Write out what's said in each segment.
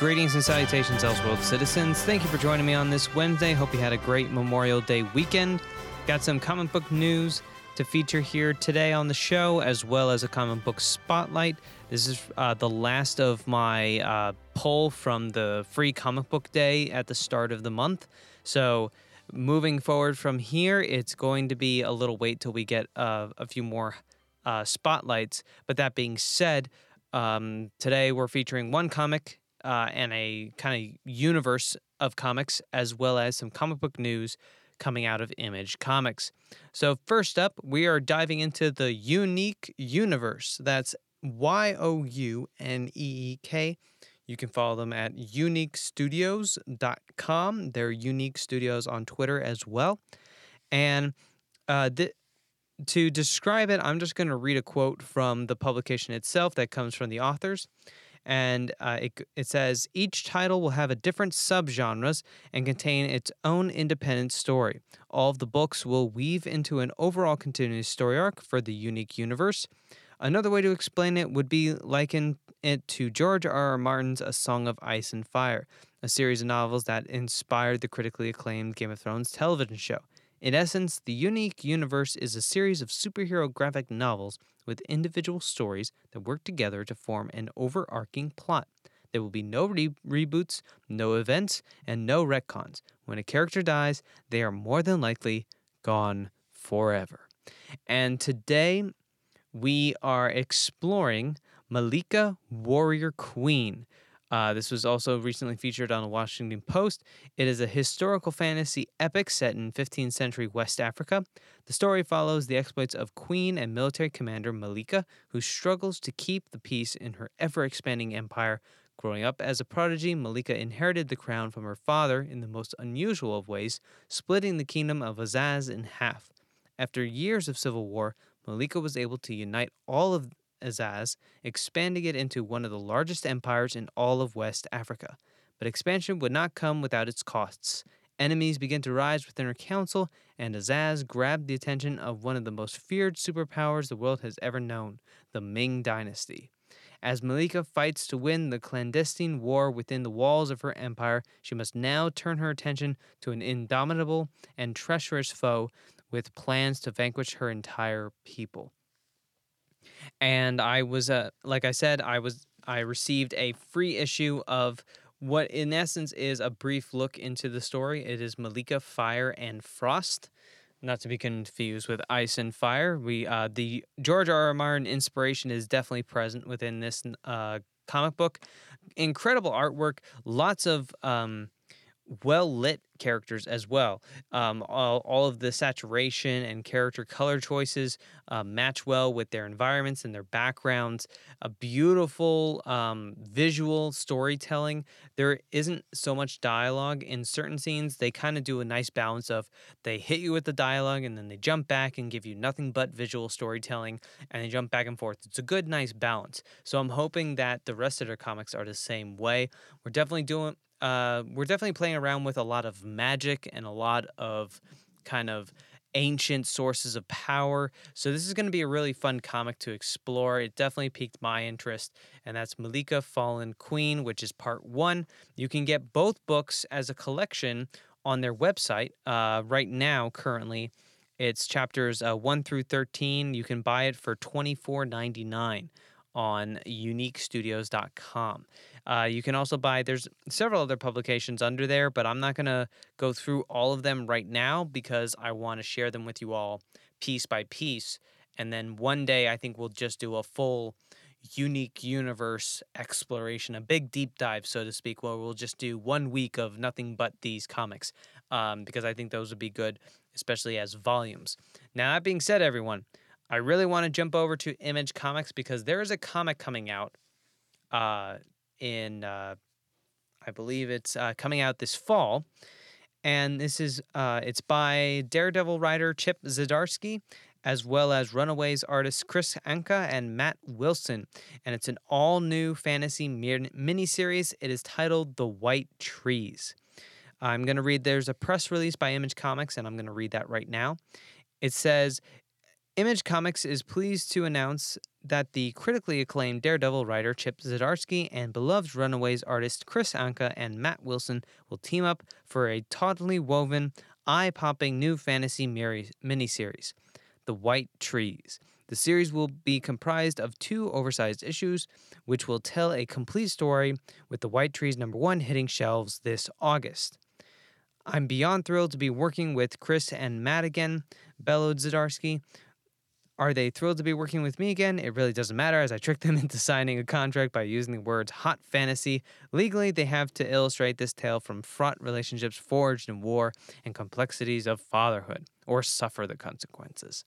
Greetings and salutations, Elseworld citizens. Thank you for joining me on this Wednesday. Hope you had a great Memorial Day weekend. Got some comic book news to feature here today on the show, as well as a comic book spotlight. This is uh, the last of my uh, poll from the free comic book day at the start of the month. So, moving forward from here, it's going to be a little wait till we get uh, a few more uh, spotlights. But that being said, um, today we're featuring one comic uh, and a kind of universe of comics, as well as some comic book news coming out of Image Comics. So, first up, we are diving into the YouNeek Universe. That's Y O U N E E K. You can follow them at youneekstudios.com. They're YouNeek Studios on Twitter as well. And uh, th- to describe it, I'm just going to read a quote from the publication itself that comes from the authors and uh, it, it says each title will have a different subgenres and contain its own independent story. All of the books will weave into an overall continuous story arc for the YouNeek universe. Another way to explain it would be liken it to George R. R. Martin's A Song of Ice and Fire, a series of novels that inspired the critically acclaimed Game of Thrones television show. In essence, the YouNeek universe is a series of superhero graphic novels with individual stories that work together to form an overarching plot. There will be no re- reboots, no events, and no retcons. When a character dies, they are more than likely gone forever. And today, we are exploring Malika Warrior Queen, uh, this was also recently featured on the Washington Post. It is a historical fantasy epic set in 15th century West Africa. The story follows the exploits of Queen and military commander Malika, who struggles to keep the peace in her ever expanding empire. Growing up as a prodigy, Malika inherited the crown from her father in the most unusual of ways, splitting the kingdom of Azaz in half. After years of civil war, Malika was able to unite all of Azaz, expanding it into one of the largest empires in all of West Africa. But expansion would not come without its costs. Enemies began to rise within her council, and Azaz grabbed the attention of one of the most feared superpowers the world has ever known, the Ming Dynasty. As Malika fights to win the clandestine war within the walls of her empire, she must now turn her attention to an indomitable and treacherous foe with plans to vanquish her entire people and I was uh, like I said, I was I received a free issue of what in essence is a brief look into the story. It is Malika Fire and Frost, not to be confused with Ice and Fire. We uh, the George R. R. Martin inspiration is definitely present within this uh, comic book. Incredible artwork, lots of um, well lit characters as well. Um, all, all of the saturation and character color choices uh, match well with their environments and their backgrounds. A beautiful um, visual storytelling. There isn't so much dialogue in certain scenes. They kind of do a nice balance of they hit you with the dialogue and then they jump back and give you nothing but visual storytelling and they jump back and forth. It's a good, nice balance. So I'm hoping that the rest of their comics are the same way. We're definitely doing uh, we're definitely playing around with a lot of magic and a lot of kind of ancient sources of power. So this is going to be a really fun comic to explore. It definitely piqued my interest, and that's Malika Fallen Queen, which is part one. You can get both books as a collection on their website uh, right now. Currently, it's chapters uh, one through thirteen. You can buy it for twenty four ninety nine on youneekstudios.com. Uh, you can also buy, there's several other publications under there, but I'm not going to go through all of them right now because I want to share them with you all piece by piece. And then one day I think we'll just do a full YouNeek universe exploration, a big deep dive, so to speak, where we'll just do one week of nothing but these comics um, because I think those would be good, especially as volumes. Now, that being said, everyone, I really want to jump over to Image Comics because there is a comic coming out uh, in, uh, I believe it's uh, coming out this fall. And this is, uh, it's by Daredevil writer Chip Zdarsky, as well as Runaways artists Kris Anka and Matt Wilson. And it's an all new fantasy miniseries. It is titled The White Trees. I'm going to read, there's a press release by Image Comics, and I'm going to read that right now. It says, Image Comics is pleased to announce that the critically acclaimed Daredevil writer Chip Zdarsky and beloved Runaways artist Kris Anka and Matt Wilson will team up for a tautly woven, eye popping new fantasy miniseries, The White Trees. The series will be comprised of two oversized issues, which will tell a complete story, with The White Trees number one hitting shelves this August. I'm beyond thrilled to be working with Kris and Matt again, bellowed Zdarsky. Are they thrilled to be working with me again? It really doesn't matter, as I tricked them into signing a contract by using the words hot fantasy. Legally, they have to illustrate this tale from fraught relationships forged in war and complexities of fatherhood, or suffer the consequences.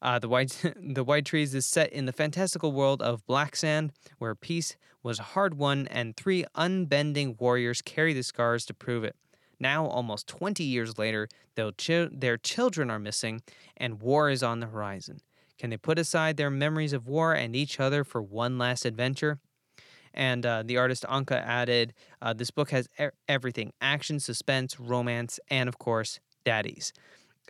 Uh, the white the white trees is set in the fantastical world of Black Sand, where peace was hard won, and three unbending warriors carry the scars to prove it. Now, almost 20 years later, their children are missing, and war is on the horizon. Can they put aside their memories of war and each other for one last adventure? And uh, the artist Anka added, uh, This book has er- everything action, suspense, romance, and of course, daddies.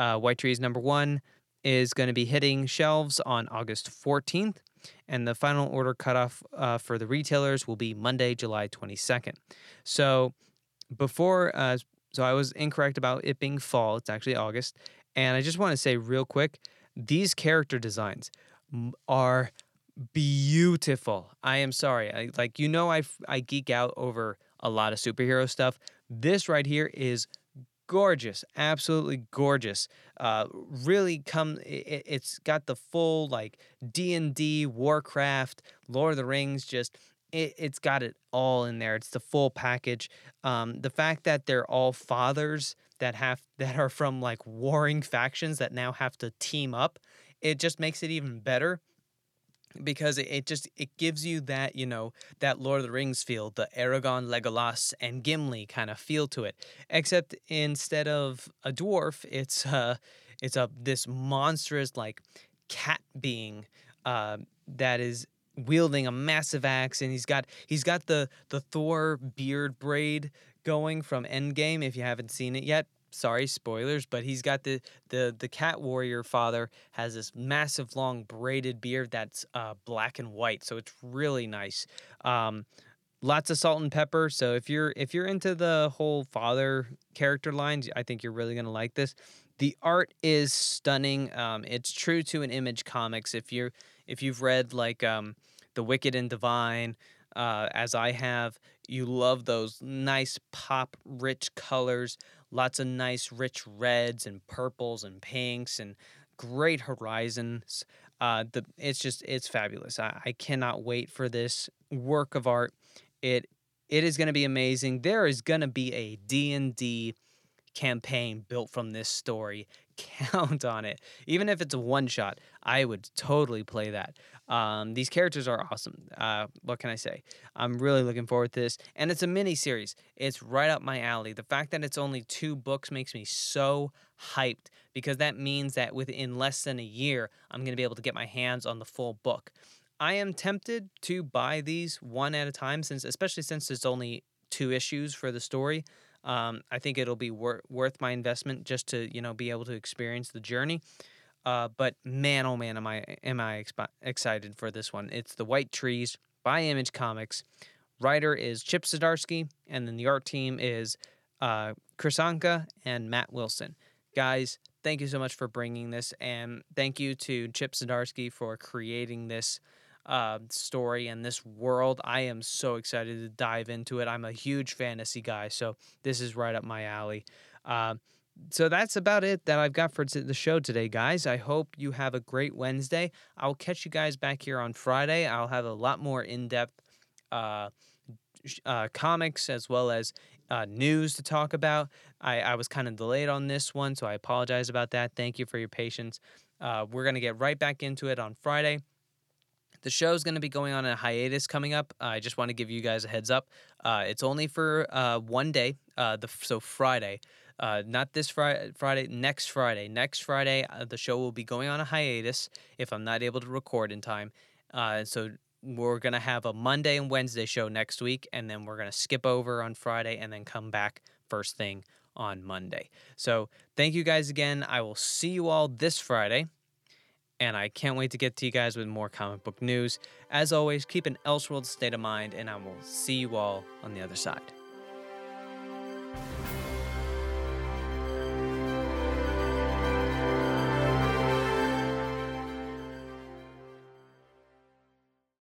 Uh, White Trees number one is going to be hitting shelves on August 14th, and the final order cutoff uh, for the retailers will be Monday, July 22nd. So, before, uh, so I was incorrect about it being fall, it's actually August. And I just want to say real quick these character designs are beautiful. I am sorry. I like you know I I geek out over a lot of superhero stuff. This right here is gorgeous, absolutely gorgeous. Uh, really come. It, it's got the full like D and D, Warcraft, Lord of the Rings. Just it, has got it all in there. It's the full package. Um, the fact that they're all fathers that have that are from like warring factions that now have to team up it just makes it even better because it, it just it gives you that you know that lord of the rings feel the Aragorn legolas and gimli kind of feel to it except instead of a dwarf it's uh it's a this monstrous like cat being uh, that is wielding a massive axe and he's got he's got the the thor beard braid going from Endgame. If you haven't seen it yet, sorry spoilers, but he's got the the the cat warrior father has this massive long braided beard that's uh, black and white, so it's really nice. Um, lots of salt and pepper. So if you're if you're into the whole father character lines, I think you're really gonna like this. The art is stunning. Um, it's true to an image comics. If you're if you've read like um, the Wicked and Divine, uh, as I have, you love those nice pop rich colors, lots of nice rich reds and purples and pinks and great horizons. Uh, the it's just it's fabulous. I, I cannot wait for this work of art. It it is going to be amazing. There is going to be a D&D campaign built from this story. Count on it. Even if it's a one shot, I would totally play that. Um, these characters are awesome. Uh, what can I say? I'm really looking forward to this. And it's a mini series. It's right up my alley. The fact that it's only two books makes me so hyped because that means that within less than a year, I'm going to be able to get my hands on the full book. I am tempted to buy these one at a time, since especially since it's only two issues for the story. Um, I think it'll be wor- worth my investment just to you know be able to experience the journey. Uh, but man, oh man, am I am I excited for this one? It's the White Trees by Image Comics. Writer is Chip Zdarsky, and then the art team is uh, Kris Anka and Matt Wilson. Guys, thank you so much for bringing this, and thank you to Chip Zdarsky for creating this uh, story and this world. I am so excited to dive into it. I'm a huge fantasy guy, so this is right up my alley. Uh, so that's about it that I've got for the show today, guys. I hope you have a great Wednesday. I'll catch you guys back here on Friday. I'll have a lot more in depth uh, uh, comics as well as uh, news to talk about. I, I was kind of delayed on this one, so I apologize about that. Thank you for your patience. Uh, we're going to get right back into it on Friday. The show is going to be going on a hiatus coming up. I just want to give you guys a heads up. Uh, it's only for uh, one day, the so Friday. Uh, not this Friday, Friday, next Friday. Next Friday, uh, the show will be going on a hiatus if I'm not able to record in time. Uh, so we're going to have a Monday and Wednesday show next week, and then we're going to skip over on Friday and then come back first thing on Monday. So thank you guys again. I will see you all this Friday. And I can't wait to get to you guys with more comic book news. As always, keep an Elseworld state of mind, and I will see you all on the other side.